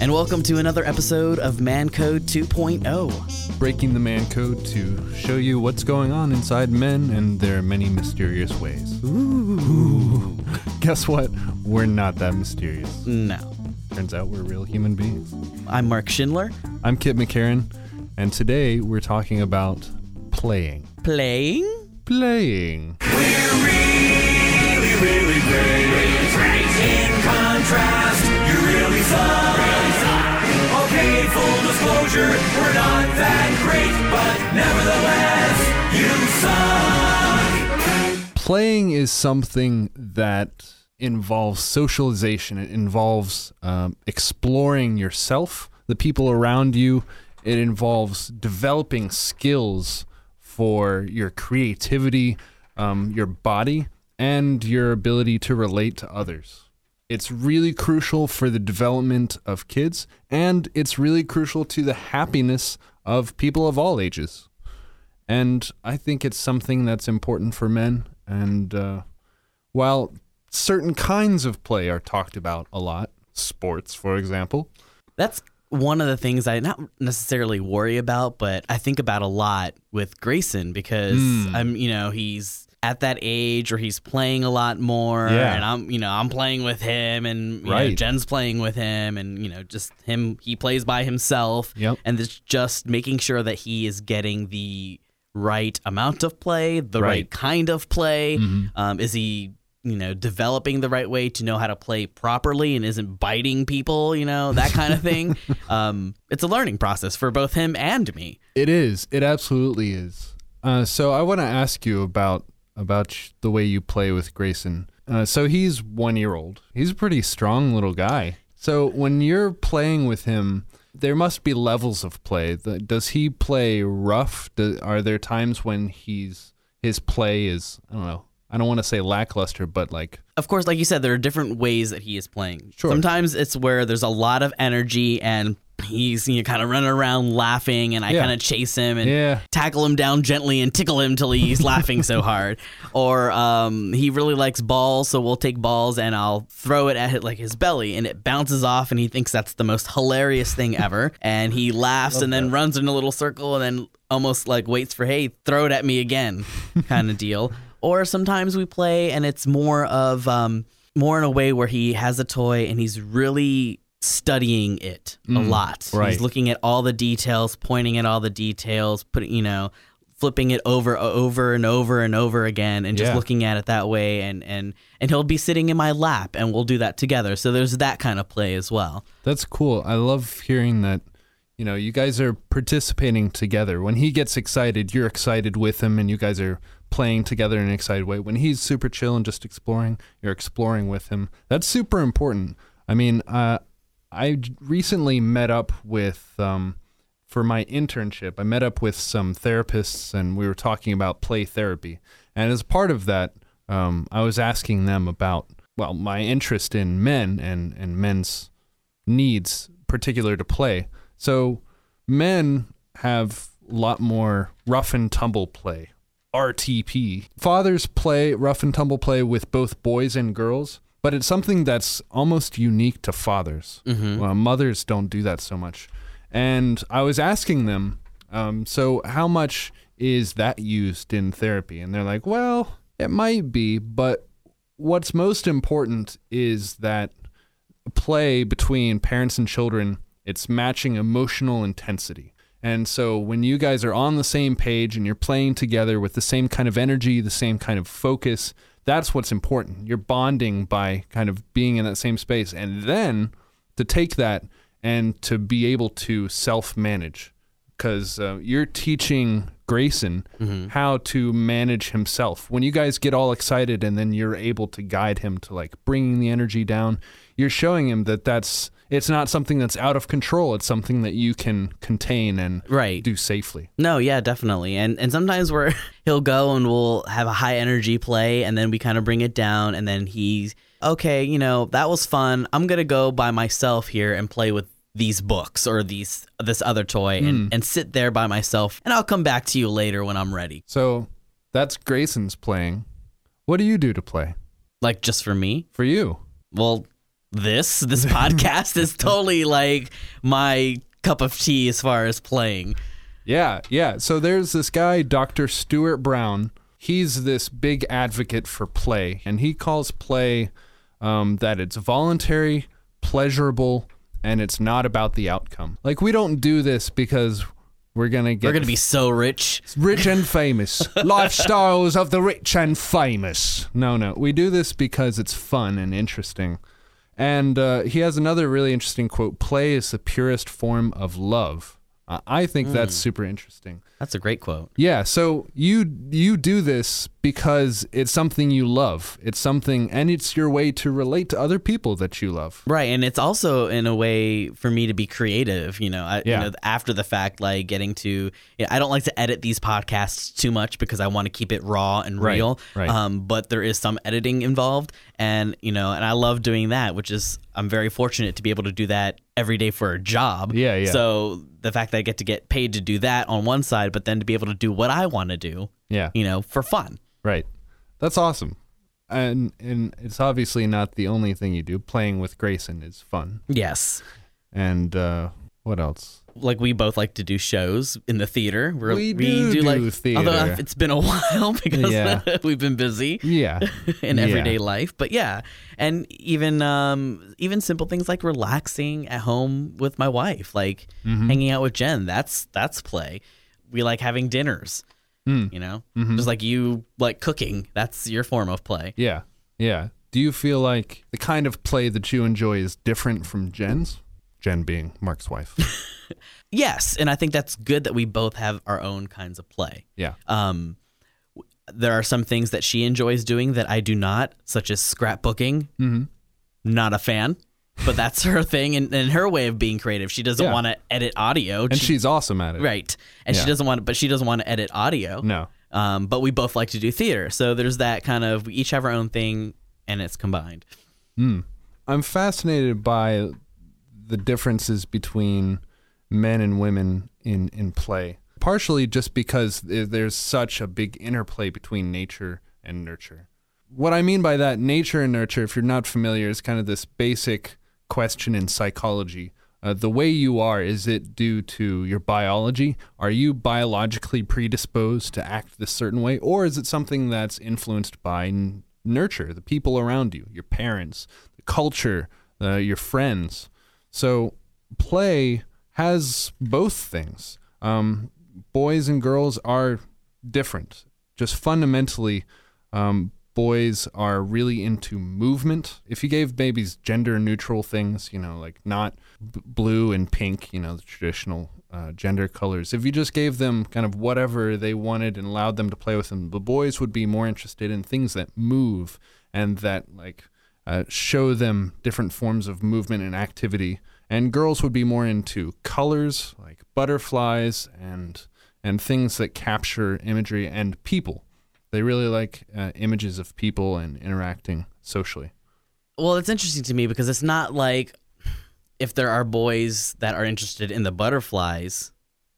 and welcome to another episode of Man Code 2.0. breaking the man code to show you what's going on inside men and their many mysterious ways. Ooh. Guess what? We're not that mysterious. No. Turns out we're real human beings. I'm Mark Schindler. I'm Kit McCarran, and today we're talking about playing. Playing? Playing. We're really, really In we're not that great, but nevertheless, you suck. Playing is something that involves socialization. It involves um, exploring yourself, the people around you. It involves developing skills for your creativity, um, your body, and your ability to relate to others. It's really crucial for the development of kids, and it's really crucial to the happiness of people of all ages. And I think it's something that's important for men. And uh, while certain kinds of play are talked about a lot, sports, for example, That's one of the things I not necessarily worry about, but I think about a lot with Grayson because Hmm. I'm, you know, he's at that age or he's playing a lot more Yeah. and I'm, you know, I'm playing with him and you know, Jen's playing with him and, you know, just him, he plays by himself. Yep. And it's just making sure that he is getting the right amount of play, the right, Right. Mm-hmm. kind of play. Um, is he, you know, developing the right way to know how to play properly and isn't biting people, you know, that kind of thing. um, it's a learning process for both him and me. it is. It absolutely is. Uh, so I want to ask you about about the way you play with Grayson. Uh, so he's one year old. He's a pretty strong little guy. So when you're playing with him, there must be levels of play. Does he play rough? Do, are there times when he's his play is I don't know. I don't want to say lackluster, but like Of course, like you said, there are different ways that he is playing. Sure. Sometimes it's where there's a lot of energy and he's you know, kind of running around laughing, and I Yeah. kind of chase him and Yeah. tackle him down gently and tickle him till he's laughing so hard. Or um, he really likes balls, so we'll take balls and I'll throw it at like his belly, and it bounces off, and he thinks that's the most hilarious thing ever, and he laughs and then runs in a little circle and then almost like waits for hey, throw it at me again, kind of deal. Or sometimes we play and it's more of um, more in a way where he has a toy and he's really studying it a lot. right. He's looking at all the details, pointing at all the details, putting you know, flipping it over over and over and over again and just Yeah. looking at it that way and and and he'll be sitting in my lap and we'll do that together. So there's that kind of play as well. That's cool. I love hearing that. You know, you guys are participating together. When he gets excited, you're excited with him, and you guys are playing together in an excited way. When he's super chill and just exploring, you're exploring with him. That's super important. I mean, uh, I recently met up with, um, for my internship, I met up with some therapists, and we were talking about play therapy. And as part of that, um, I was asking them about, well, my interest in men and, and men's needs particular to play. So men have a lot more rough and tumble play, RTP. Fathers play rough and tumble play with both boys and girls, but it's something that's almost unique to fathers. Well, mothers don't do that so much. And I was asking them, um, so how much is that used in therapy? And they're like, well, it might be, but what's most important is that play between parents and children it's matching emotional intensity and so when you guys are on the same page and you're playing together with the same kind of energy the same kind of focus that's what's important. You're bonding by kind of being in that same space and then to take that and to be able to self-manage. Because uh, you're teaching Grayson how to manage himself. When you guys get all excited and then you're able to guide him to like bringing the energy down, you're showing him that that's it's not something that's out of control. It's something that you can contain and Right. do safely. No, yeah, definitely. And and sometimes where he'll go and we'll have a high energy play and then we kind of bring it down and then he's okay, you know, that was fun. I'm going to go by myself here and play with these books or these this other toy and, hmm. and sit there by myself and I'll come back to you later when I'm ready. So that's Grayson's playing. What do you do to play Like just for me? for you? Well, this this podcast is totally like my cup of tea as far as playing. Yeah, yeah. So there's this guy, Dr. Stuart Brown. He's this big advocate for play, and he calls play um, that it's voluntary, pleasurable, and it's not about the outcome. Like, we don't do this because we're going to get We're gonna be so rich. rich and famous. Lifestyles of the rich and famous. No, no. We do this because it's fun and interesting. And uh, he has another really interesting quote play is the purest form of love. I think that's super interesting. That's a great quote. Yeah, so you you do this because it's something you love. It's something and it's your way to relate to other people that you love. Right, and it's also in a way for me to be creative. You know, I, Yeah. you know, after the fact, like getting to. You know, I don't like to edit these podcasts too much because I want to keep it raw and Right, real. right. Um, but there is some editing involved, and you know, and I love doing that, which is I'm very fortunate to be able to do that every day for a job. Yeah, yeah. So the fact that I get to get paid to do that on one side, but then to be able to do what I want to do, Yeah. you know, for fun. Right. That's awesome. And and it's obviously not the only thing you do. Playing with Grayson is fun. Yes. And uh what else? Like we both like to do shows in the theater. We're, We do do like theater. although it's been a while because Yeah. we've been busy Yeah. in Yeah. everyday life. But yeah, and even um even simple things like relaxing at home with my wife, like Mm-hmm. hanging out with Jen. That's that's play. We like having dinners. Mm. You know, Mm-hmm. just like you like cooking. That's your form of play. Yeah. Yeah. Do you feel like the kind of play that you enjoy is different from Jen's? Jen being Mark's wife. Yes, and I think that's good that we both have our own kinds of play. Yeah. Um, there are some things that she enjoys doing that I do not, such as scrapbooking. Mm-hmm. Not a fan, but that's her thing and, and her way of being creative. She doesn't Yeah. want to edit audio. And She- she's awesome at it. right, and Yeah. she doesn't want, but she doesn't want to edit audio. No. Um, but we both like to do theater, so there's that kind of. We each have our own thing, and it's combined. Mm. I'm fascinated by the differences between men and women in, in play. Partially just because there's such a big interplay between nature and nurture. What I mean by that, nature and nurture, if you're not familiar, is kind of this basic question in psychology. Uh, the way you are, is it due to your biology? Are you biologically predisposed to act this certain way? Or is it something that's influenced by n- nurture, the people around you, your parents, the culture, uh, your friends? So play has both things. Um, boys and girls are different. Just fundamentally, um, boys are really into movement. If you gave babies gender neutral things, you know, like not b- blue and pink, you know, the traditional uh, gender colors, if you just gave them kind of whatever they wanted and allowed them to play with them, the boys would be more interested in things that move and that like uh, show them different forms of movement and activity. And girls would be more into colors like butterflies and and things that capture imagery and people. They really like uh, images of people and interacting socially. Well, it's interesting to me because it's not like if there are boys that are interested in the butterflies,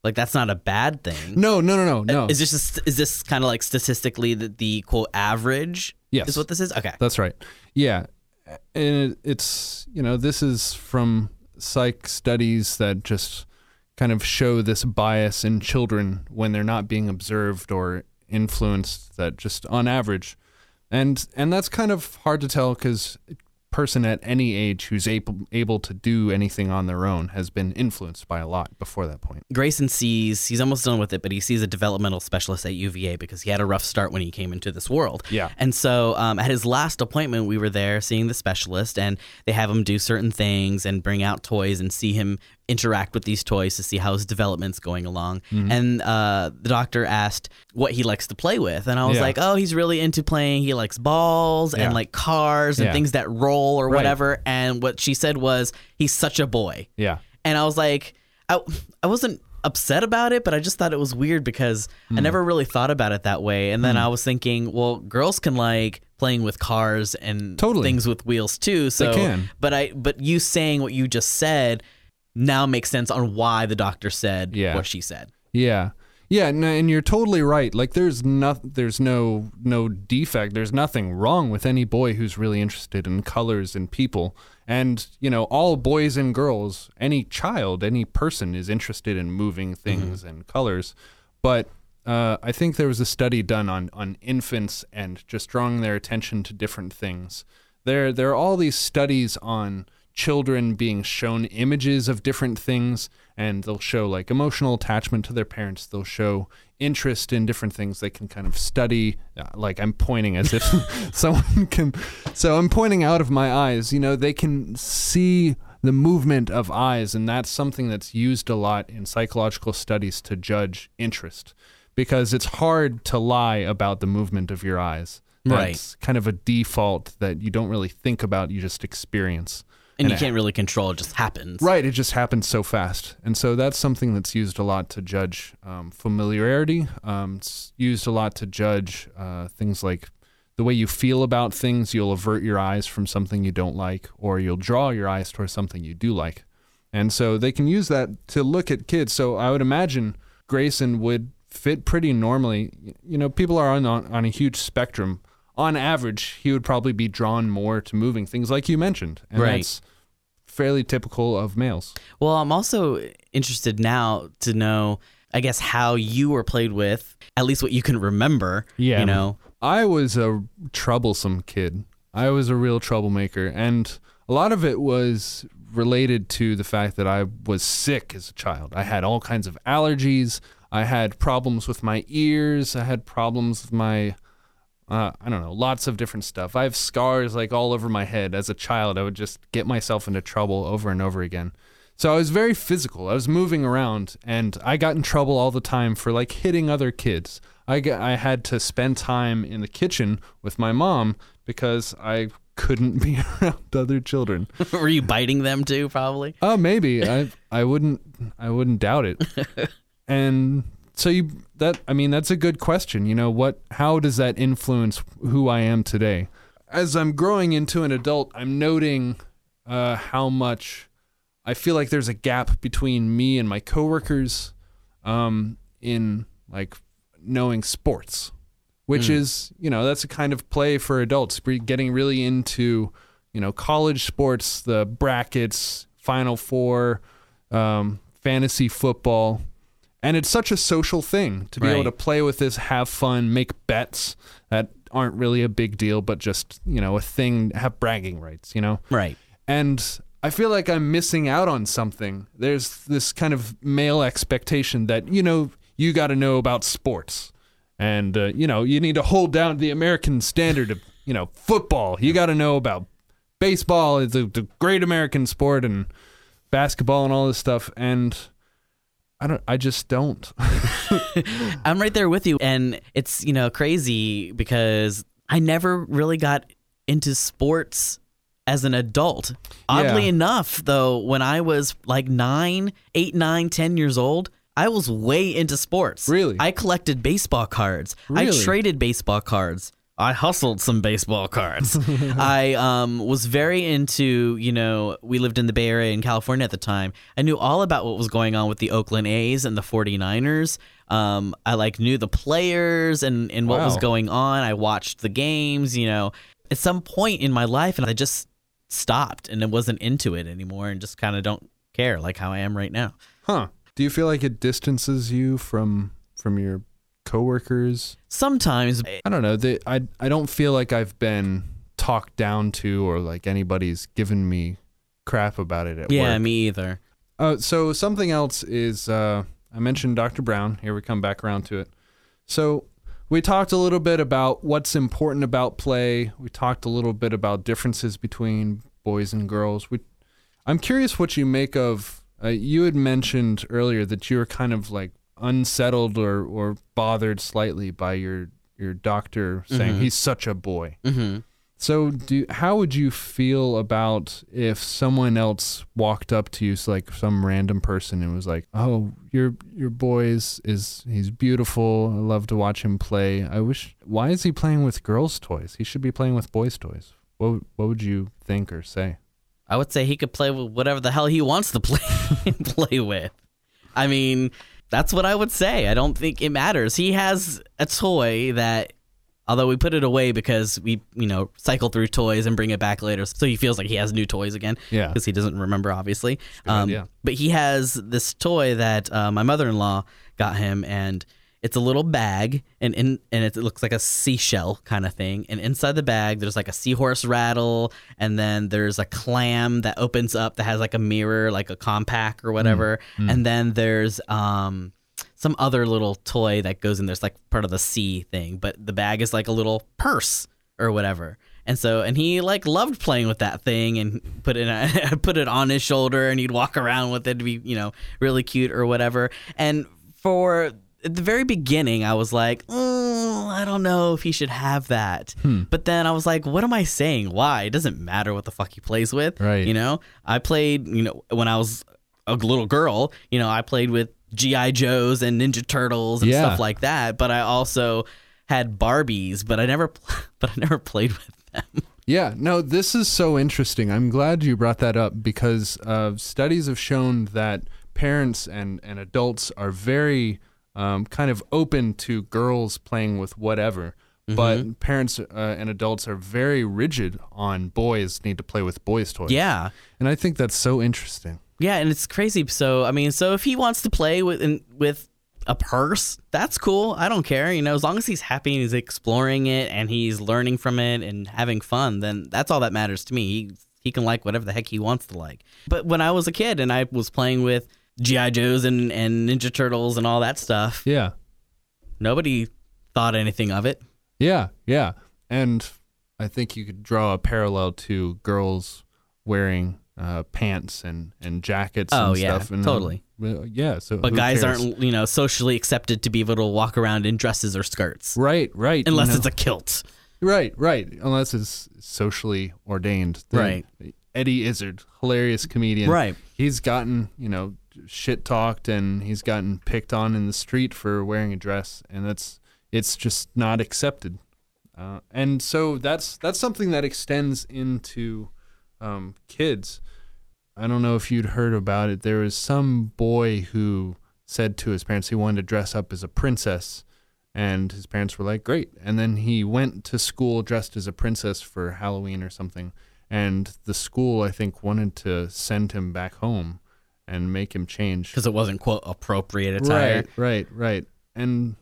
like that's not a bad thing. No, no, no, no, no. Is this just, is this kind of like statistically the, the quote average? Yes. is what this is. Okay, That's right. Yeah. And it, it's, you know, this is from psych studies that just kind of show this bias in children when they're not being observed or influenced that just on average. And and that's kind of hard to tell cuz person at any age who's able able to do anything on their own has been influenced by a lot before that point. Grayson sees he's almost done with it, but he sees a developmental specialist at UVA because he had a rough start when he came into this world. Yeah. And so um, at his last appointment, we were there seeing the specialist, and they have him do certain things and bring out toys and see him interact with these toys to see how his development's going along. Mm-hmm. And uh, the doctor asked what he likes to play with, and I was Yeah. like, "Oh, he's really into playing. He likes balls Yeah. and like cars and Yeah. things that roll or Right. whatever." And what she said was, "He's such a boy." Yeah. and I was like, I, I wasn't upset about it, but I just thought it was weird because Hmm. I never really thought about it that way. And then I was thinking, well, girls can like playing with cars and Totally. things with wheels too. So, can. but I, but you saying what you just said now makes sense on why the doctor said Yeah. what she said. Yeah. Yeah, and, you're totally right. Like there's no there's no no defect. There's nothing wrong with any boy who's really interested in colors and people. And, you know, all boys and girls, any child, any person is interested in moving things and colors. But uh, I think there was a study done on on infants and just drawing their attention to different things. There there are all these studies on children being shown images of different things and they'll show like emotional attachment to their parents. They'll show interest in different things they can kind of study. Uh, like i'm pointing as if someone can so i'm pointing out of my eyes you know they can see the movement of eyes and that's something that's used a lot in psychological studies to judge interest because it's hard to lie about the movement of your eyes. Right. that's kind of a default that you don't really think about you just experience And, you it- can't really control; it just happens. Right, it just happens so fast, and so that's something that's used a lot to judge um, familiarity. Um, it's used a lot to judge uh, things like the way you feel about things. You'll avert your eyes from something you don't like, or you'll draw your eyes towards something you do like, and so they can use that to look at kids. So I would imagine Grayson would fit pretty normally. You know, people are on on, on a huge spectrum. On average, he would probably be drawn more to moving things, like you mentioned, and Right. that's fairly typical of males. Well, I'm also interested now to know, I guess, how you were played with, at least what you can remember. Yeah. You know, I was a troublesome kid. I was a real troublemaker, and a lot of it was related to the fact that I was sick as a child. I had all kinds of allergies. I had problems with my ears. I had problems with my uh, I don't know, lots of different stuff. I have scars like all over my head. As a child, I would just get myself into trouble over and over again. So I was very physical. I was moving around, and I got in trouble all the time for like hitting other kids. I got, I had to spend time in the kitchen with my mom because I couldn't be around other children. were you biting them too? Probably. Oh, maybe I I wouldn't I wouldn't doubt it. and so you that I mean that's a good question. You know what? How does that influence who I am today? As I'm growing into an adult, I'm noting uh, how much I feel like there's a gap between me and my coworkers um, in like knowing sports, which is you know that's a kind of play for adults. Getting really into you know college sports, the brackets, Final Four, um, fantasy football, and it's such a social thing to be able to play with this, have fun, make bets that aren't really a big deal, but just you know a thing, have bragging rights, you know Right. and I feel like I'm missing out on something. There's this kind of male expectation that you know you got to know about sports, and uh, you know you need to hold down the American standard of you know football. You got to know about baseball. It's a, the great American sport, and basketball and all this stuff. And I don't. I just don't. I'm right there with you. And it's, you know, crazy because I never really got into sports as an adult. Oddly Yeah. enough, though, when I was like nine, eight, nine, ten years old, I was way into sports. Really? I collected baseball cards. Really? I traded baseball cards. I hustled some baseball cards. I um, was very into, you know, we lived in the Bay Area in California at the time. I knew all about what was going on with the Oakland A's and the 49ers. Um, I like knew the players and, and what was going on. I watched the games, you know, at some point in my life and I just stopped and I wasn't into it anymore and just kind of don't care like how I am right now. huh? Do you feel like it distances you from from your coworkers? Sometimes I don't know. They, I I don't feel like I've been talked down to or like anybody's given me crap about it at yeah, work. me either. Uh, so something else is uh, I mentioned Dr. Brown. Here we come back around to it. So we talked a little bit about what's important about play. We talked a little bit about differences between boys and girls. We, I'm curious what you make of. Uh, you had mentioned earlier that you were kind of like unsettled or, or bothered slightly by your your doctor saying he's such a boy. Mhm. So, do how would you feel about if someone else walked up to you, so like some random person, and was like, "Oh, your your boy is, is he's beautiful. I love to watch him play. I wish. Why is he playing with girls' toys? He should be playing with boys' toys." What what would you think or say? I would say he could play with whatever the hell he wants to play play with. I mean, that's what I would say. I don't think it matters. He has a toy that, although we put it away because we, you know, cycle through toys and bring it back later, so he feels like he has new toys again. Yeah. because he doesn't remember, obviously. Um, but he has this toy that uh, my mother-in-law got him, and it's a little bag, and in and it looks like a seashell kind of thing. And inside the bag, there's like a seahorse rattle, and then there's a clam that opens up that has like a mirror, like a compact or whatever. And then there's um some other little toy that goes in there's like part of the sea thing, but the bag is like a little purse or whatever. And so, and he like loved playing with that thing and put it put it on his shoulder, and he'd walk around with it to be, you know, really cute or whatever. And for at the very beginning, I was like, "Mm, I don't know if he should have that. But then I was like, what am I saying? Why? It doesn't matter what the fuck he plays with. Right. You know, I played, you know, when I was a little girl, you know, I played with G.I. Joes and Ninja Turtles and Yeah. stuff like that. But I also had Barbies, but I never, but I never played with them. Yeah, no, this is so interesting. I'm glad you brought that up because uh, studies have shown that parents and, and adults are very um, kind of open to girls playing with whatever. But parents uh, and adults are very rigid on boys need to play with boys' toys. Yeah. And I think that's so interesting. Yeah, and it's crazy. So I mean, so if he wants to play with in, with a purse, that's cool. I don't care. You know, as long as he's happy and he's exploring it and he's learning from it and having fun, then that's all that matters to me. He he can like whatever the heck he wants to like. But when I was a kid and I was playing with GI Joes and and Ninja Turtles and all that stuff, Yeah. nobody thought anything of it. Yeah, yeah. And I think you could draw a parallel to girls wearing uh, pants and, and jackets Oh, and yeah, stuff. And, totally. well, yeah, so But guys cares? aren't, you know, socially accepted to be able to walk around in dresses or skirts. Right, right. you Unless know. it's a kilt. Right, right. Unless it's socially ordained. Then Right. Eddie Izzard, hilarious comedian. Right. He's gotten, you know, shit talked and he's gotten picked on in the street for wearing a dress and that's it's just not accepted. Uh, and so that's that's something that extends into um, kids. I don't know if you'd heard about it. There was some boy who said to his parents he wanted to dress up as a princess, and his parents were like, "Great!" And then he went to school dressed as a princess for Halloween or something, and the school I think wanted to send him back home and make him change. Because it wasn't, quote, appropriate attire. Right, right, right. And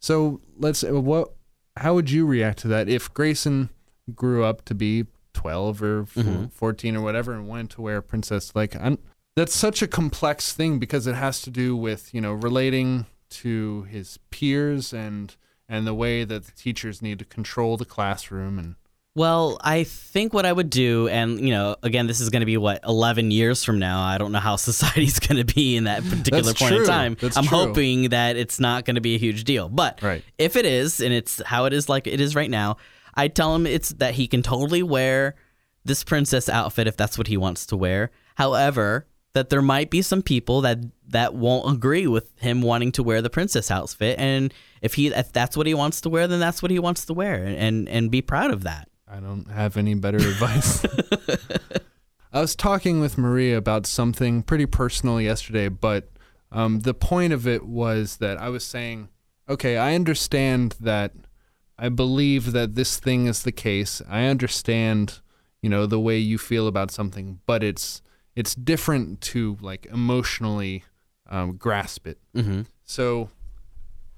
so let's what how would you react to that if Grayson grew up to be 12 or f- Mhm. 14 or whatever and wanted to wear a princess like I'm, that's such a complex thing because it has to do with, you know, relating to his peers and and the way that the teachers need to control the classroom and Well, I think what I would do, and you know, again, this is going to be what eleven years from now. I don't know how society's going to be in that particular That's point in time. That's I'm true. hoping that it's not going to be a huge deal. But Right. if it is, and it's how it is, like it is right now, I tell him it's that he can totally wear this princess outfit if that's what he wants to wear. However, that there might be some people that that won't agree with him wanting to wear the princess outfit, and if he if that's what he wants to wear, then that's what he wants to wear, and and be proud of that. I don't have any better advice. I was talking with Maria about something pretty personal yesterday, but um, the point of it was that I was saying, okay, I understand that I believe that this thing is the case. I understand, you know, the way you feel about something, but it's it's different to like emotionally um, grasp it. Mm-hmm. So,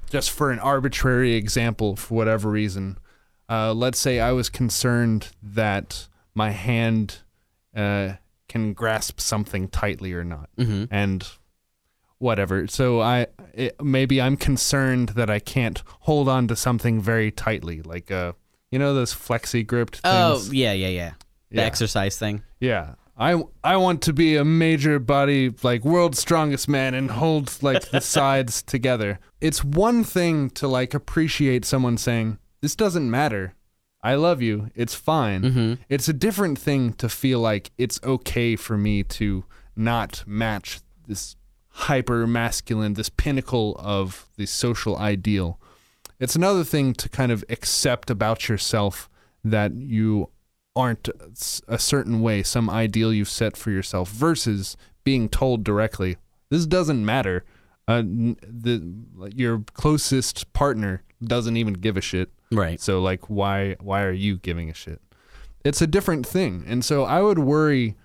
just for an arbitrary example, for whatever reason, uh, let's say I was concerned that my hand uh, can grasp something tightly or not, Mm-hmm. and whatever. So I it, maybe I'm concerned that I can't hold on to something very tightly, like uh, you know those flexi gripped Oh things. yeah, yeah, yeah. The Yeah. exercise thing. Yeah. I, I want to be a major body, like world's strongest man and hold like the sides together. It's one thing to like appreciate someone saying, This doesn't matter. I love you. It's fine. Mm-hmm. It's a different thing to feel like it's okay for me to not match this hyper masculine, this pinnacle of the social ideal. It's another thing to kind of accept about yourself that you aren't a certain way, some ideal you've set for yourself, versus being told directly, this doesn't matter. Uh, the your closest partner doesn't even give a shit. Right. So like, why why are you giving a shit? It's a different thing, and so I would worry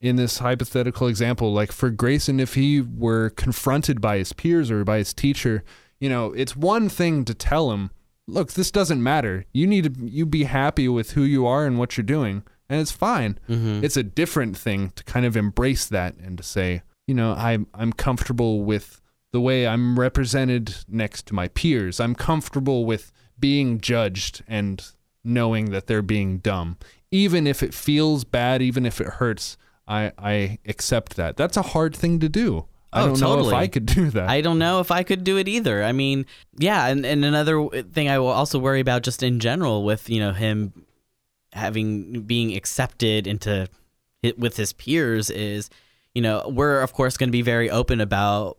in this hypothetical example, like for Grayson, if he were confronted by his peers or by his teacher, you know, it's one thing to tell him, look, this doesn't matter. You need to you be happy with who you are and what you're doing, and it's fine. Mm-hmm. It's a different thing to kind of embrace that and to say, you know, I'm I'm comfortable with the way I'm represented next to my peers. I'm comfortable with being judged and knowing that they're being dumb. Even if it feels bad, even if it hurts, I, I accept that. That's a hard thing to do. Oh, I don't know if totally. I could do that. I don't know if I could do it either. I mean, yeah, and, and another thing I will also worry about just in general with, you know, him having being accepted into with his peers is, you know, we're of course going to be very open about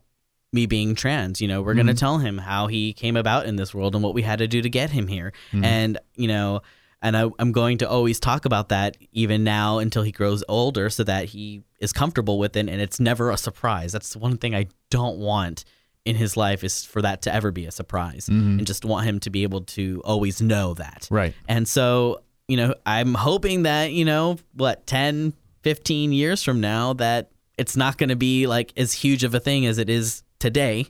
me being trans. You know, we're going to mm-hmm. tell him how he came about in this world and what we had to do to get him here. Mm-hmm. And, you know, and I, I'm going to always talk about that even now until he grows older so that he is comfortable with it and it's never a surprise. That's one thing I don't want in his life is for that to ever be a surprise mm-hmm. and just want him to be able to always know that. Right. And so, you know, I'm hoping that, you know, what, 10, 15 years from now, that it's not going to be like as huge of a thing as it is today.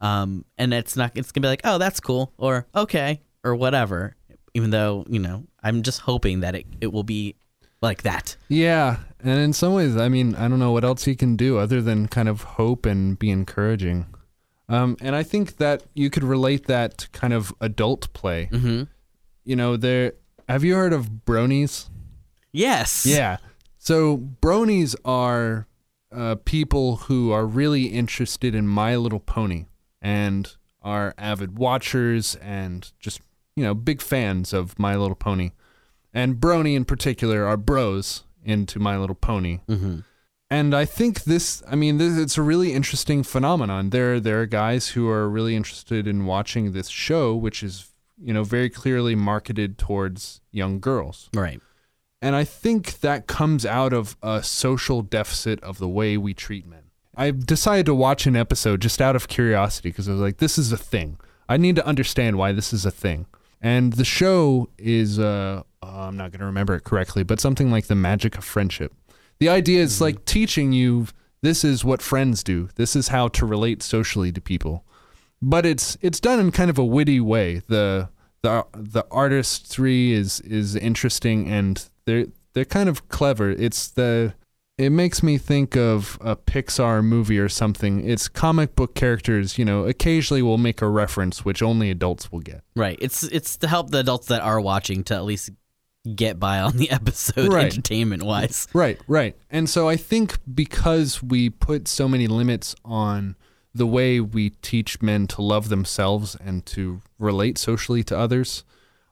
Um, and it's not, it's going to be like, oh, that's cool, or okay, or whatever. Even though, you know, I'm just hoping that it, it will be like that. Yeah, and in some ways, I mean, I don't know what else he can do other than kind of hope and be encouraging. Um, and I think that you could relate that to kind of adult play. Mm-hmm. You know, there. Have you heard of bronies? Yes. Yeah. So bronies are uh, people who are really interested in My Little Pony and are avid watchers and just you know big fans of My Little Pony. And Brony in particular are bros into My Little Pony. Mm-hmm. And I think this, I mean, this, it's a really interesting phenomenon. There, there are guys who are really interested in watching this show, which is, you know, very clearly marketed towards young girls. Right. And I think that comes out of a social deficit of the way we treat men. I decided to watch an episode just out of curiosity because I was like, this is a thing. I need to understand why this is a thing. And the show is, uh, uh, I'm not going to remember it correctly, but something like the magic of friendship. The idea is like teaching you this is what friends do. This is how to relate socially to people. But it's it's done in kind of a witty way. The the the artistry is is interesting and they're they're kind of clever. It's the it makes me think of a Pixar movie or something. It's comic book characters, you know, occasionally will make a reference which only adults will get. Right. It's it's to help the adults that are watching to at least get by on the episode Right. entertainment wise. Right, right. And so I think because we put so many limits on the way we teach men to love themselves and to relate socially to others,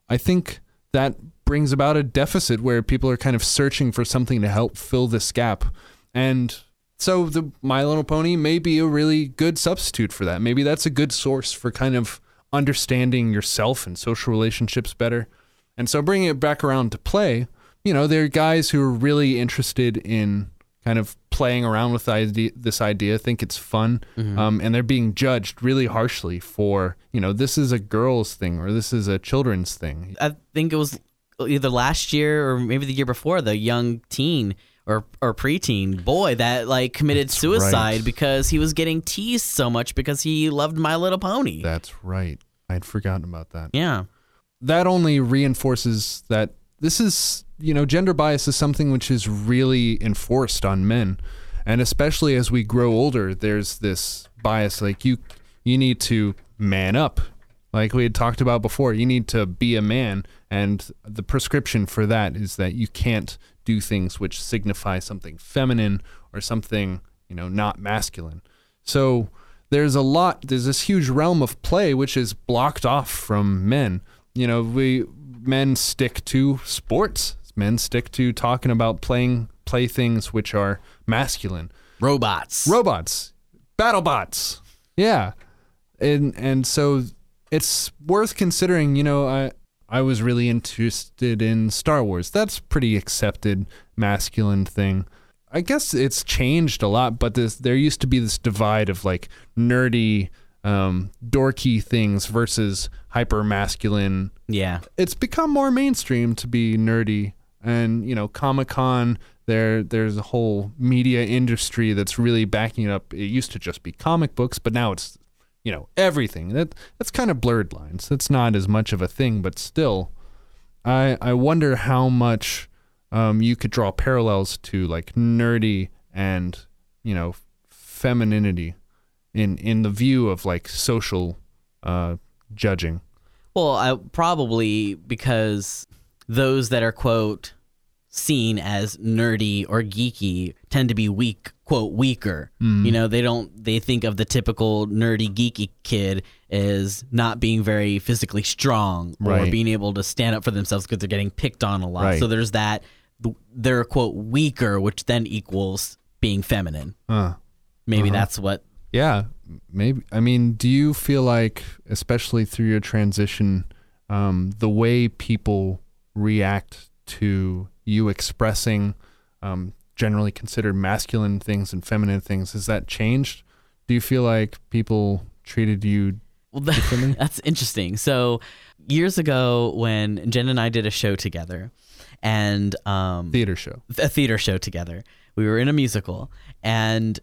I think that brings about a deficit where people are kind of searching for something to help fill this gap. And so the My Little Pony may be a really good substitute for that. Maybe that's a good source for kind of understanding yourself and social relationships better. And so bringing it back around to play, you know, there are guys who are really interested in kind of playing around with the idea, this idea, think it's fun, um, and they're being judged really harshly for, you know, this is a girl's thing or this is a children's thing. I think it was either last year or maybe the year before the young teen or or preteen boy that like committed suicide right. because he was getting teased so much because he loved My Little Pony. That's right. I'd forgotten about that. yeah. that only reinforces that this is you know gender bias is something which is really enforced on men and especially as we grow older there's this bias like you you need to man up like we had talked about before you need to be a man and the prescription for that is that you can't do things which signify something feminine or something you know not masculine. So there's a lot there's this huge realm of play which is blocked off from men. You know we men stick to sports. Men stick to talking about playing play things which are masculine. Robots. robots. Battlebots yeah. And and so it's worth considering you know i i was really interested in star wars that's pretty accepted masculine thing I guess it's changed a lot, but this there used to be this divide of like nerdy, um, dorky things versus hyper masculine. Yeah. It's become more mainstream to be nerdy, and you know, Comic Con. There, there's a whole media industry that's really backing it up. It used to just be comic books, but now it's, you know, everything. That that's kind of blurred lines. That's not as much of a thing, but still, I I wonder how much um, you could draw parallels to like nerdy and you know femininity in in the view of like social uh, judging. Well, I probably because those that are quote seen as nerdy or geeky tend to be weak, quote weaker. You know, they don't they think of the typical nerdy geeky kid as not being very physically strong or Right. being able to stand up for themselves because they're getting picked on a lot. Right. So there's that they're quote weaker, which then equals being feminine. Uh, Maybe that's what yeah, maybe. I mean, do you feel like, especially through your transition, um, the way people react to you expressing um, generally considered masculine things and feminine things has that changed? Do you feel like people treated you Well, that, that's interesting. So years ago, when Jen and I did a show together, and um, theater show? a theater show together, we were in a musical, and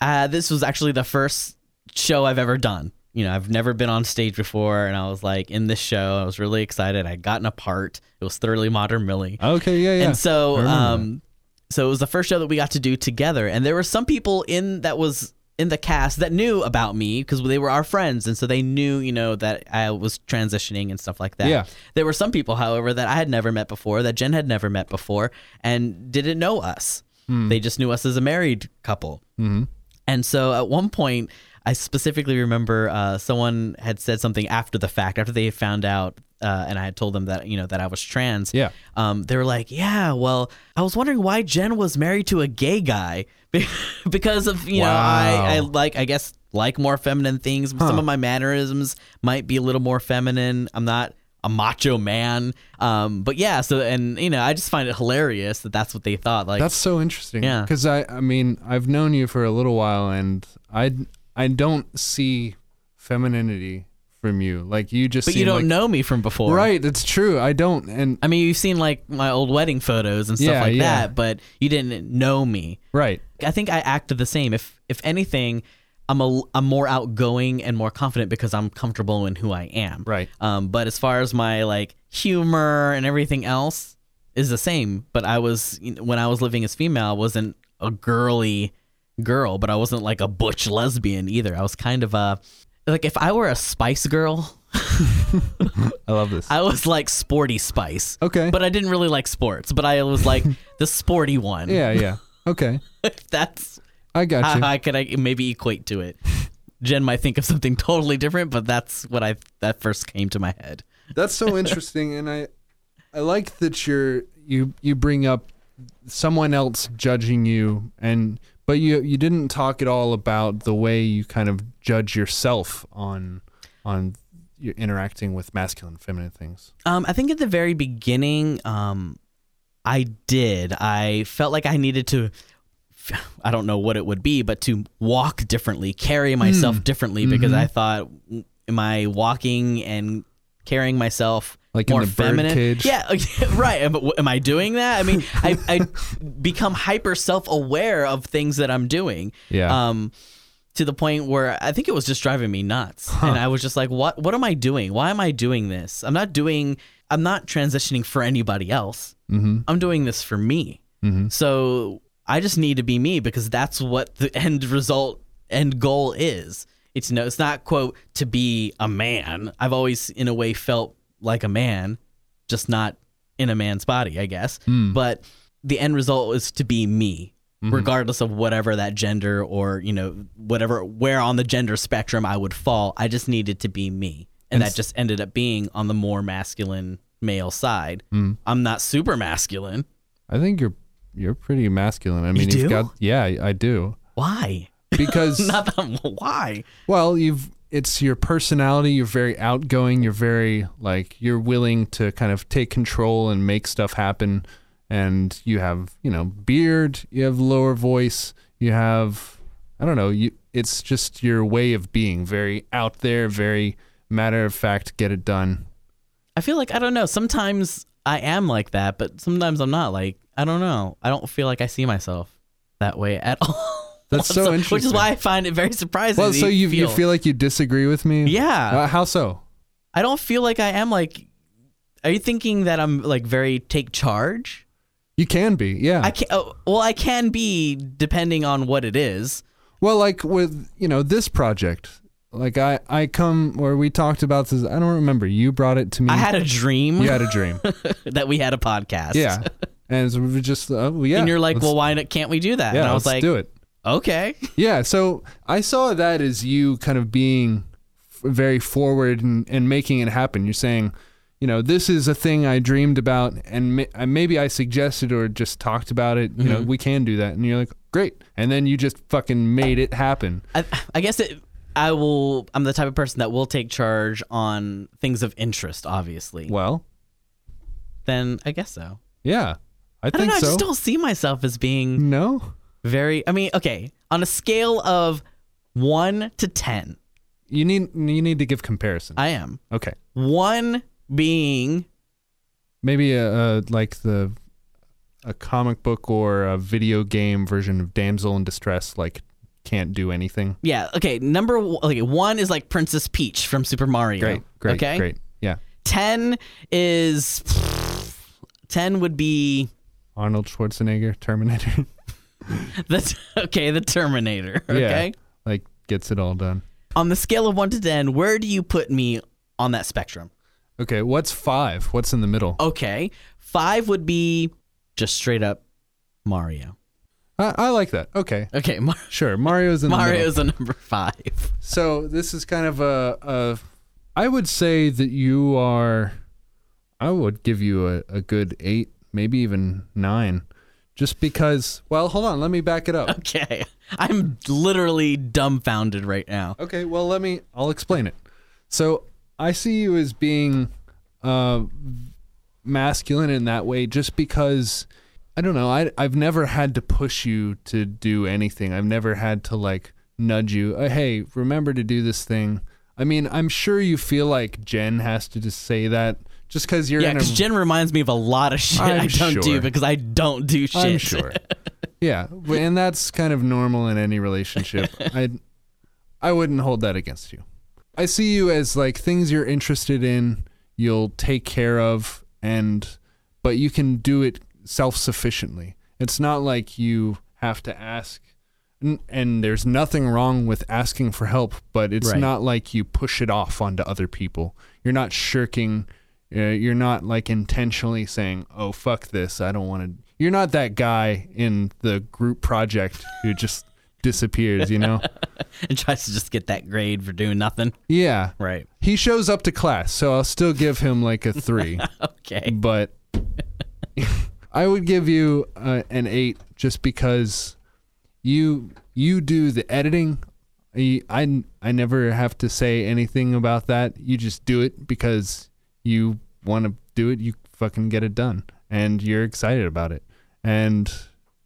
uh, this was actually the first show I've ever done. You know, I've never been on stage before, and I was like in this show. I was really excited. I'd gotten a part. It was thoroughly modern Millie. Okay, yeah, yeah. And so, um, so it was the first show that we got to do together, and there were some people in that was in the cast that knew about me because they were our friends, and so they knew, you know, that I was transitioning and stuff like that. Yeah. There were some people, however, that I had never met before, that Jen had never met before, and didn't know us. They just knew us as a married couple. hmm And so at one point, I specifically remember uh, someone had said something after the fact, after they found out, uh, and I had told them that you know that I was trans. Yeah. Um, they were like, "Yeah, well, I was wondering why Jen was married to a gay guy because of you know I, I like I guess like more feminine things. Some of my mannerisms might be a little more feminine. I'm not." A macho man, um, but yeah. So, and you know, I just find it hilarious that that's what they thought. Like, That's so interesting. Yeah. Because I, I mean, I've known you for a little while, and I, I don't see femininity from you. Like you just. but you don't like- know me from before, Right. That's true. I don't. And I mean, you've seen like my old wedding photos and stuff Yeah, like yeah. that, but you didn't know me. right. I think I acted the same. If if anything, I'm a I'm more outgoing and more confident because I'm comfortable in who I am. Right. Um, but as far as my like humor and everything else is the same. But I was you know, when I was living as female, I wasn't a girly girl, but I wasn't like a butch lesbian either. I was kind of a like if I were a Spice Girl, I love this. I was like sporty Spice. okay. But I didn't really like sports, but I was like the sporty one. yeah. Yeah. Okay. That's I got you. how I could I maybe equate to it. Jen might think of something totally different, but that's what I that first came to my head. That's so interesting, and I, I like that you're you you bring up someone else judging you, and but you you didn't talk at all about the way you kind of judge yourself on on your interacting with masculine feminine things. Um, I think at the very beginning, um, I did. I felt like I needed to. I don't know what it would be, but to walk differently, carry myself differently, because I thought, am I walking and carrying myself Like in more the feminine? cage? Yeah, right. Am, am I doing that? I mean, I, I become hyper self aware of things that I'm doing. Yeah. Um, to the point where I think it was just driving me nuts, and I was just like, "What? What am I doing? Why am I doing this? I'm not doing. I'm not transitioning for anybody else. mm-hmm. I'm doing this for me. Mhm. So I just need to be me because that's what the end result, end goal is. It's no, it's not quote to be a man. I've always, in a way, felt like a man, just not in a man's body, I guess. Hmm. But the end result is to be me, mm-hmm. regardless of whatever that gender or you know whatever where on the gender spectrum I would fall. I just needed to be me, and, that just ended up being on the more masculine male side. Hmm. I'm not super masculine. I think you're you're pretty masculine. I mean, do? have got yeah, I do Why? because Not that. Why? Well, you've it's your personality. You're very outgoing. You're very like you're willing to kind of take control and make stuff happen. and you have you know beard, you have lower voice, you have I don't know, you it's just your way of being very out there, very matter of fact, get it done. I feel like I don't know. Sometimes I am like that, but sometimes I'm not. Like I don't know. I don't feel like I see myself that way at all. That's so interesting. Which is why I find it very surprising. Well, so you feel, you feel like you disagree with me? Yeah. Uh, how so? I don't feel like I am like. Are you thinking that I'm like very take charge? You can be, yeah. I can. Oh, well, I can be depending on what it is. Well, like with you know this project, like I I come where we talked about this. I don't remember. You brought it to me. I had a dream you had a dream. that we had a podcast. yeah, and so we just uh, well, yeah. And you're like, well, why not, can't we do that? yeah, and I was let's like, do it. Okay. Yeah, so I saw that as you kind of being f- very forward and, and making it happen. You're saying, you know, this is a thing I dreamed about, and ma- uh, maybe I suggested or just talked about it. You know, we can do that, and you're like, great, and then you just fucking made it happen. I, I guess it. I will. I'm the type of person that will take charge on things of interest. Obviously. Well, Then I guess so. yeah, I I don't think know. I so. just don't see myself as being no, very. I mean, okay, on a scale of one to ten, you need you need to give comparison. I am okay, one being maybe a, a like the a comic book or a video game version of damsel in distress, like can't do anything. yeah. Okay, number one, okay, one is like Princess Peach from Super Mario. Great, great, okay? great. Yeah. Ten is ten would be Arnold Schwarzenegger, Terminator. the okay the Terminator. Okay. Yeah. like gets it all done. On the scale of one to ten, where do you put me on that spectrum? Okay, what's five? What's in the middle? Okay, five would be just straight up Mario. I, I like that. Okay, Okay, Mar- sure. Mario's in the middle. Mario's a number five. So this is kind of a, a. I would say that you are. I would give you a, a good eight, maybe even nine, just because. Well, hold on. Let me back it up. Okay, I'm literally dumbfounded right now. Okay, well, let me. I'll explain it. So I see you as being uh, masculine in that way, just because I don't know. I I've never had to push you to do anything. I've never had to like nudge you. Uh, hey, remember to do this thing. I mean, I'm sure you feel like Jen has to just say that, just because you're Yeah, because Jen reminds me of a lot of shit I'm I don't do because I don't do shit. I'm sure. yeah, and that's kind of normal in any relationship. I I wouldn't hold that against you. I see you as like things you're interested in, you'll take care of and but you can do it self-sufficiently. It's not like you have to ask and, and there's nothing wrong with asking for help, but it's Right. not like you push it off onto other people. You're not shirking you're not like intentionally saying, "Oh fuck this, I don't want to." You're not that guy in the group project who just disappears, you know? and tries to just get that grade for doing nothing. Yeah. Right. He shows up to class, so I'll still give him like a 3, Okay. but I would give you uh, an 8 just because you you do the editing. I, I I never have to say anything about that. You just do it because you want to do it. You fucking get it done, and you're excited about it, and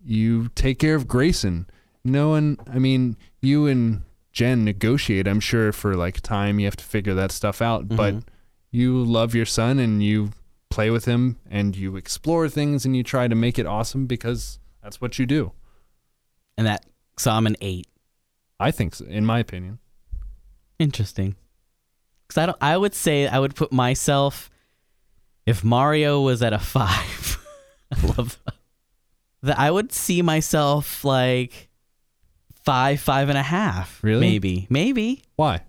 you take care of Grayson. No one. I mean, you and Jen negotiate. I'm sure for like time you have to figure that stuff out, mm-hmm. but you love your son and you play with him and you explore things and you try to make it awesome because that's what you do. And that I'm an eight. I think, so, in my opinion. Interesting. Because I don't. I would say I would put myself. If Mario was at a five, I love that. that. I would see myself like five, five and a half. Really? Maybe, maybe. Why?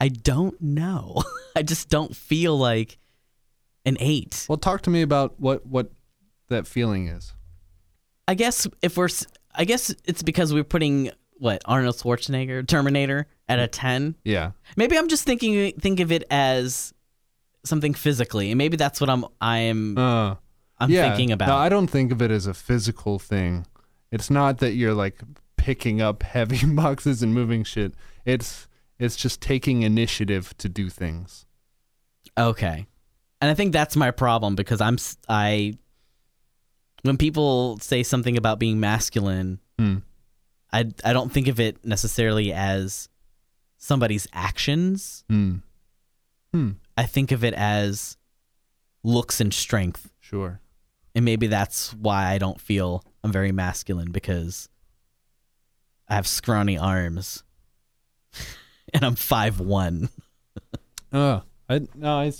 I don't know. I just don't feel like an eight. Well, talk to me about what what that feeling is. I guess if we're, I guess it's because we're putting what Arnold Schwarzenegger Terminator at a ten. Yeah. Maybe I'm just thinking think of it as something physically, and maybe that's what I'm I'm Uh, I'm yeah. thinking about. No, I don't think of it as a physical thing. It's not that you're like picking up heavy boxes and moving shit. It's it's just taking initiative to do things. okay, and I think that's my problem because I'm I when people say something about being masculine, Hmm. I I don't think of it necessarily as somebody's actions. Hmm. I think of it as looks and strength. Sure. And maybe that's why I don't feel I'm very masculine because I have scrawny arms. and I'm five one. Oh, I no, I,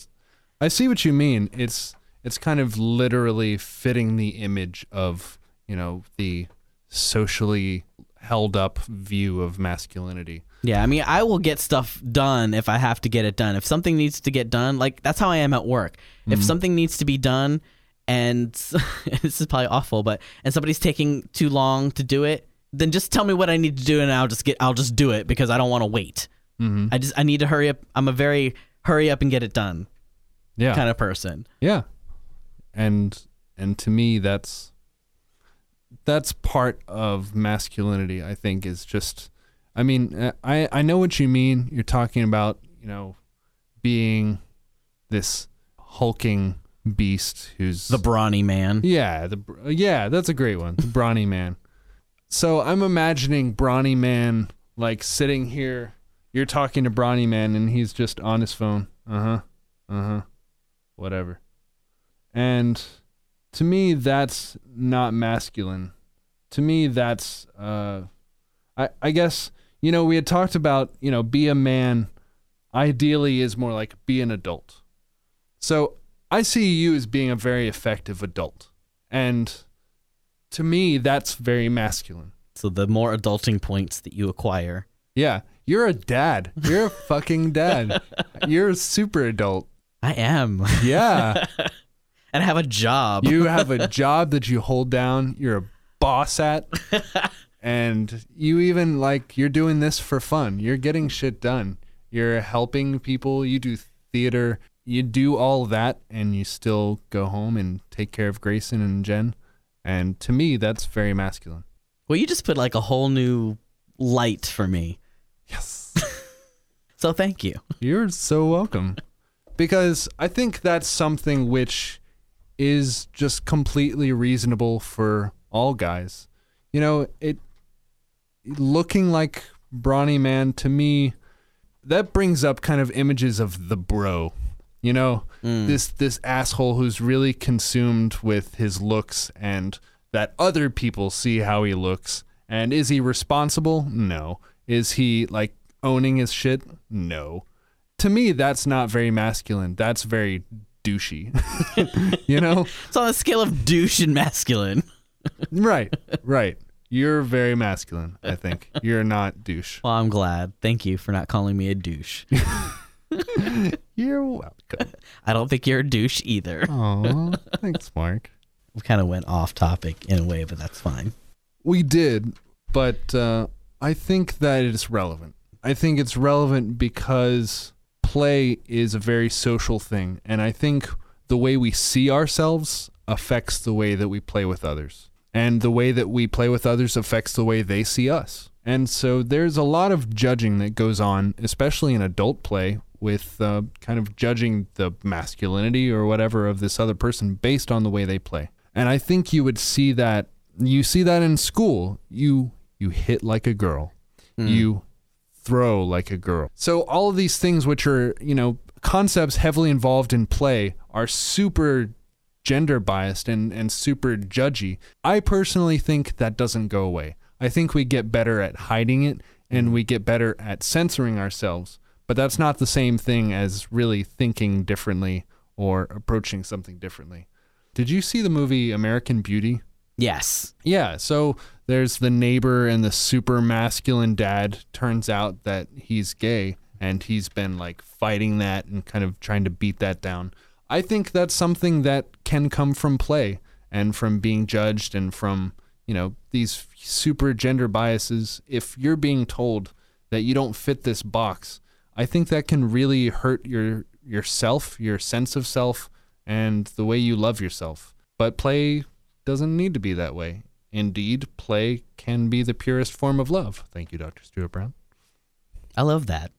I see what you mean. It's it's kind of literally fitting the image of you know the socially held up view of masculinity. Yeah, I mean, I will get stuff done if I have to get it done. If something needs to get done, like that's how I am at work. If something needs to be done and this is probably awful, but and somebody's taking too long to do it, then just tell me what I need to do and I'll just get I'll just do it because I don't want to wait. Mm-hmm. I just I need to hurry up. I'm a very hurry up and get it done Yeah, kind of person. yeah, and and to me that's that's part of masculinity. I think is just. I mean, uh, I I know what you mean. You're talking about you know being this hulking beast who's The brawny man. Yeah, the yeah, that's a great one. The brawny man. So I'm imagining brawny man like sitting here. You're talking to brawny man, and he's just on his phone. Uh huh. Uh huh. Whatever. And to me, that's not masculine. To me, that's uh, I I guess you know we had talked about you know be a man. Ideally, is more like be an adult. So I see you as being a very effective adult. And to me, that's very masculine. So the more adulting points that you acquire. Yeah. You're a dad. You're a fucking dad. You're a super adult. I am. Yeah. and I have a job. You have a job that you hold down. You're a boss at. And you even like, you're doing this for fun. You're getting shit done. You're helping people. You do theater. You do all that and you still go home and take care of Grayson and Jen. And to me, that's very masculine. well, you just put like a whole new light for me. Yes. So thank you. You're so welcome. Because I think that's something which is just completely reasonable for all guys. You know, it looking like brawny man to me that brings up kind of images of the bro. You know, mm. this this asshole who's really consumed with his looks and that other people see how he looks. And is he responsible? No. Is he like owning his shit? No. To me, that's not very masculine. That's very douchey. you know? It's on a scale of douche and masculine. Right, right. You're very masculine, I think. You're not douche. Well, I'm glad. Thank you for not calling me a douche. You're welcome. I don't think you're a douche either. Aw, thanks, Mark. We kind of went off topic in a way, but that's fine. We did, but uh, I think that it's relevant. I think it's relevant because play is a very social thing, and I think the way we see ourselves affects the way that we play with others, and the way that we play with others affects the way they see us. And so there's a lot of judging that goes on, especially in adult play, with uh, kind of judging the masculinity or whatever of this other person based on the way they play. And I think you would see that you see that in school. You you hit like a girl. You throw like a girl. So all of these things which are, you know, concepts heavily involved in play are super gender biased and, and super judgy. I personally think that doesn't go away. I think we get better at hiding it and we get better at censoring ourselves. But that's not the same thing as really thinking differently or approaching something differently. Did you see the movie American Beauty? Yes. Yeah, so there's the neighbor and the super masculine dad. Turns out that he's gay and he's been like fighting that and kind of trying to beat that down. I think that's something that can come from play and from being judged and from, you know, these super gender biases. If you're being told that you don't fit this box, I think that can really hurt your yourself, your sense of self, and the way you love yourself. But play doesn't need to be that way. Indeed, play can be the purest form of love. Thank you, Dr. Stuart Brown. I love that.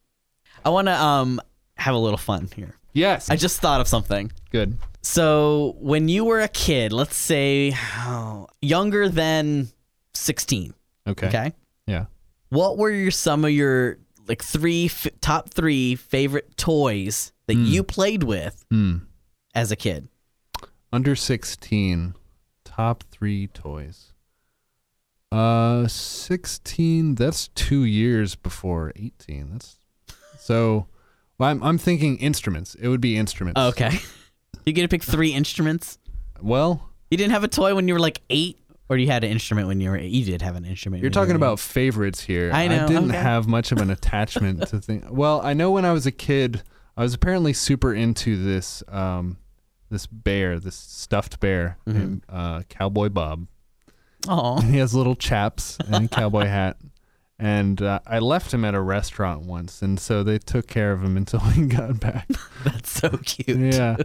I want to um have a little fun here. Yes. I just thought of something. Good. So when you were a kid, let's say oh, younger than 16, Okay. okay? Yeah. What were your some of your like three f- top 3 favorite toys that you played with Hmm. as a kid? Under 16, top three toys. Uh, 16, that's two years before 18. That's so. Well, I'm, I'm thinking instruments. It would be instruments. Okay. you get to pick 3 instruments? Well, You didn't have a toy when you were like 8 or you had an instrument when you were you did have an instrument. you're when you talking about favorites here. I know, I didn't okay. have much of an attachment to things. Well, I know when I was a kid, I was apparently super into this um, this bear, this stuffed bear Mm-hmm. named uh, Cowboy Bob. Oh. He has little chaps and a cowboy hat. And uh, I left him at a restaurant once, and so they took care of him until he got back. That's so cute. yeah,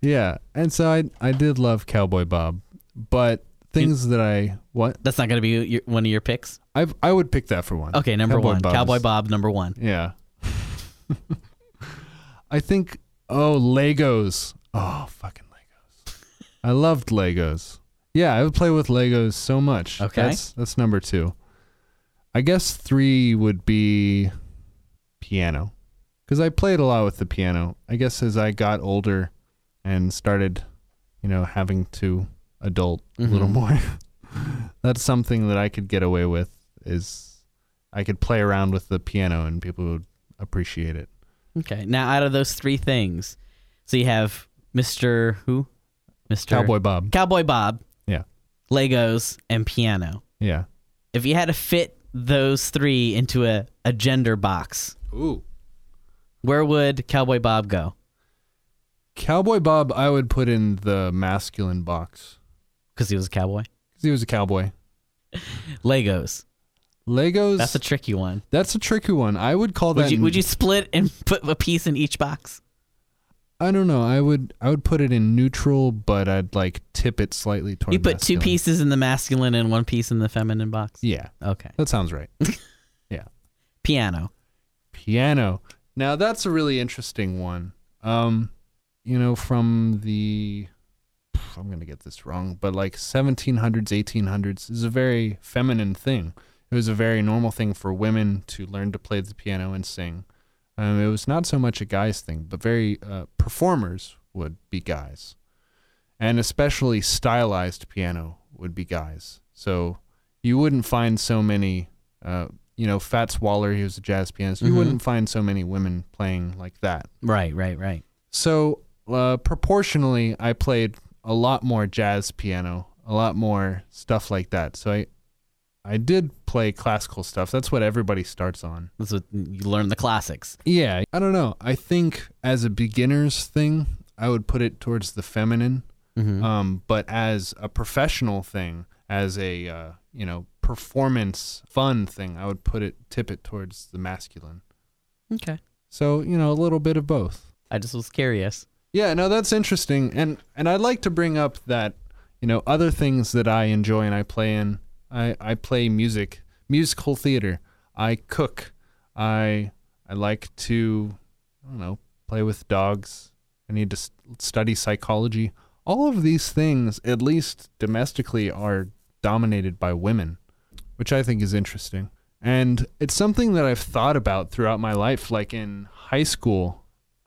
yeah. And so I I did love Cowboy Bob, but things that I what That's not going to be your, one of your picks. I I would pick that for one. Okay, number Cowboy one, Bob Cowboy Bob, number one. Yeah. I think oh Legos. Oh fucking Legos. I loved Legos. Yeah, I would play with Legos so much. Okay. That's that's number 2. I guess 3 would be piano. Cuz I played a lot with the piano. I guess as I got older and started, you know, having to adult a little Mhm. more. that's something that I could get away with is I could play around with the piano and people would appreciate it. Okay, now out of those three things, so you have Mr. Who? Mr. Cowboy Bob. Cowboy Bob. Yeah. Legos and piano. Yeah. If you had to fit those three into a, a gender box, Ooh. where would Cowboy Bob go? Cowboy Bob, I would put in the masculine box Because he was a cowboy. because he was a cowboy. Legos. Legos. That's a tricky one. that's a tricky one. I would call Would that. you would you split and put a piece in each box? I don't know. I would. I would put it in neutral, but I'd like tip it slightly toward. You put two pieces in the masculine and one piece in the feminine box. Yeah, Okay. that sounds right. Yeah. Piano. Piano. Now that's a really interesting one. Um, you know, from the I'm going to get this wrong, but like 1700s, 1800s is a very feminine thing. It was a very normal thing for women to learn to play the piano and sing. Um, it was not so much a guy's thing, but very uh, performers would be guys, and especially stylized piano would be guys. So you wouldn't find so many. Uh, you know, Fats Waller, he was a jazz pianist. You Mhm. wouldn't find so many women playing like that. Right, right, right. So, uh, proportionally, I played a lot more jazz piano, a lot more stuff like that. So I, I did play classical stuff. That's what everybody starts on. That's what you learn the classics. Yeah, I don't know. I think as a beginner's thing, I would put it towards the feminine. Mm-hmm. Um, but as a professional thing, as a uh, you know performance fun thing, I would put it tip it towards the masculine. okay. So you know a little bit of both. I just was curious. Yeah, no, that's interesting, and and I'd like to bring up that you know other things that I enjoy and I play in. I I play music, musical theater. I cook. I I like to I don't know play with dogs. I need to study psychology. All of these things, at least domestically, are dominated by women, which I think is interesting. And it's something that I've thought about throughout my life. Like in high school,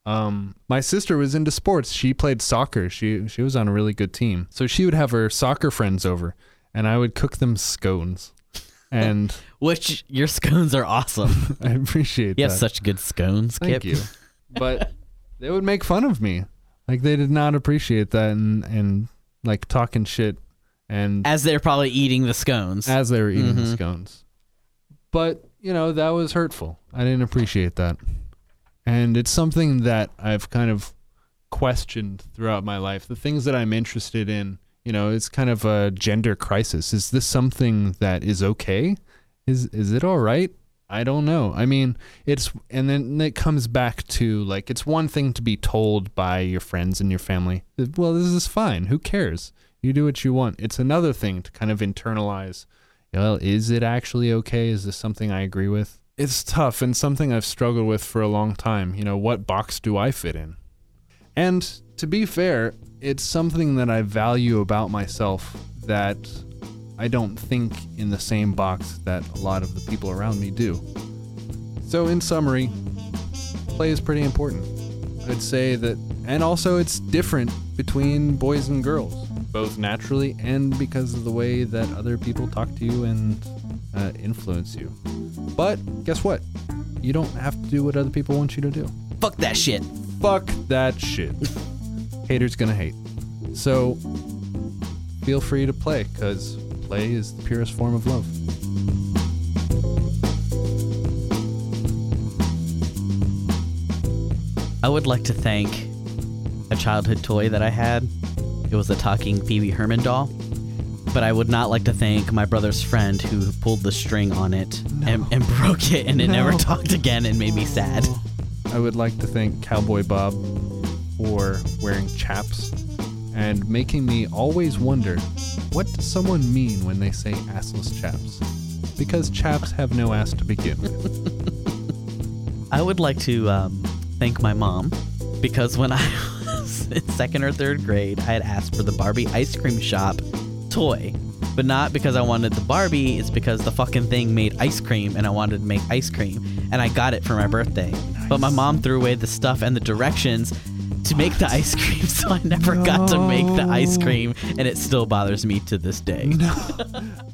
um, my sister was into sports. She played soccer. She she was on a really good team. So she would have her soccer friends over, and I would cook them scones. And Which your scones are awesome. I appreciate You that. have such good scones, Thank Kip. you. But they would make fun of me. Like they did not appreciate that and and like talking shit and As they're probably eating the scones. as they were eating the Mhm. scones. But, you know, that was hurtful. I didn't appreciate that. And it's something that I've kind of questioned throughout my life. The things that I'm interested in, you know, it's kind of a gender crisis. Is this something that is okay? Is is it all right? I don't know. I mean, it's and then it comes back to like it's one thing to be told by your friends and your family, well, this is fine. Who cares? You do what you want. It's another thing to kind of internalize well, is it actually okay? Is this something I agree with? It's tough and something I've struggled with for a long time. You know, what box do I fit in? And to be fair, it's something that I value about myself that I don't think in the same box that a lot of the people around me do. So, in summary, play is pretty important. I'd say that, and also it's different between boys and girls, both naturally and because of the way that other people talk to you and uh, influence you. But guess what? You don't have to do what other people want you to do. Fuck that shit. Fuck that shit. Haters gonna hate. So feel free to play, because play is the purest form of love. I would like to thank a childhood toy that I had. It was a talking Pee Wee Herman doll. But I would not like to thank my brother's friend who pulled the string on it and, and broke it and it never talked again and made me sad. I would like to thank Cowboy Bob for wearing chaps and making me always wonder what does someone mean when they say assless chaps? Because chaps have no ass to begin with. I would like to um, thank my mom because when I was in second or third grade, I had asked for the Barbie ice cream shop toy. But not because I wanted the Barbie, it's because the fucking thing made ice cream and I wanted to make ice cream. And I got it for my birthday. But my mom threw away the stuff and the directions to make the ice cream, so I never got to make the ice cream, and it still bothers me to this day.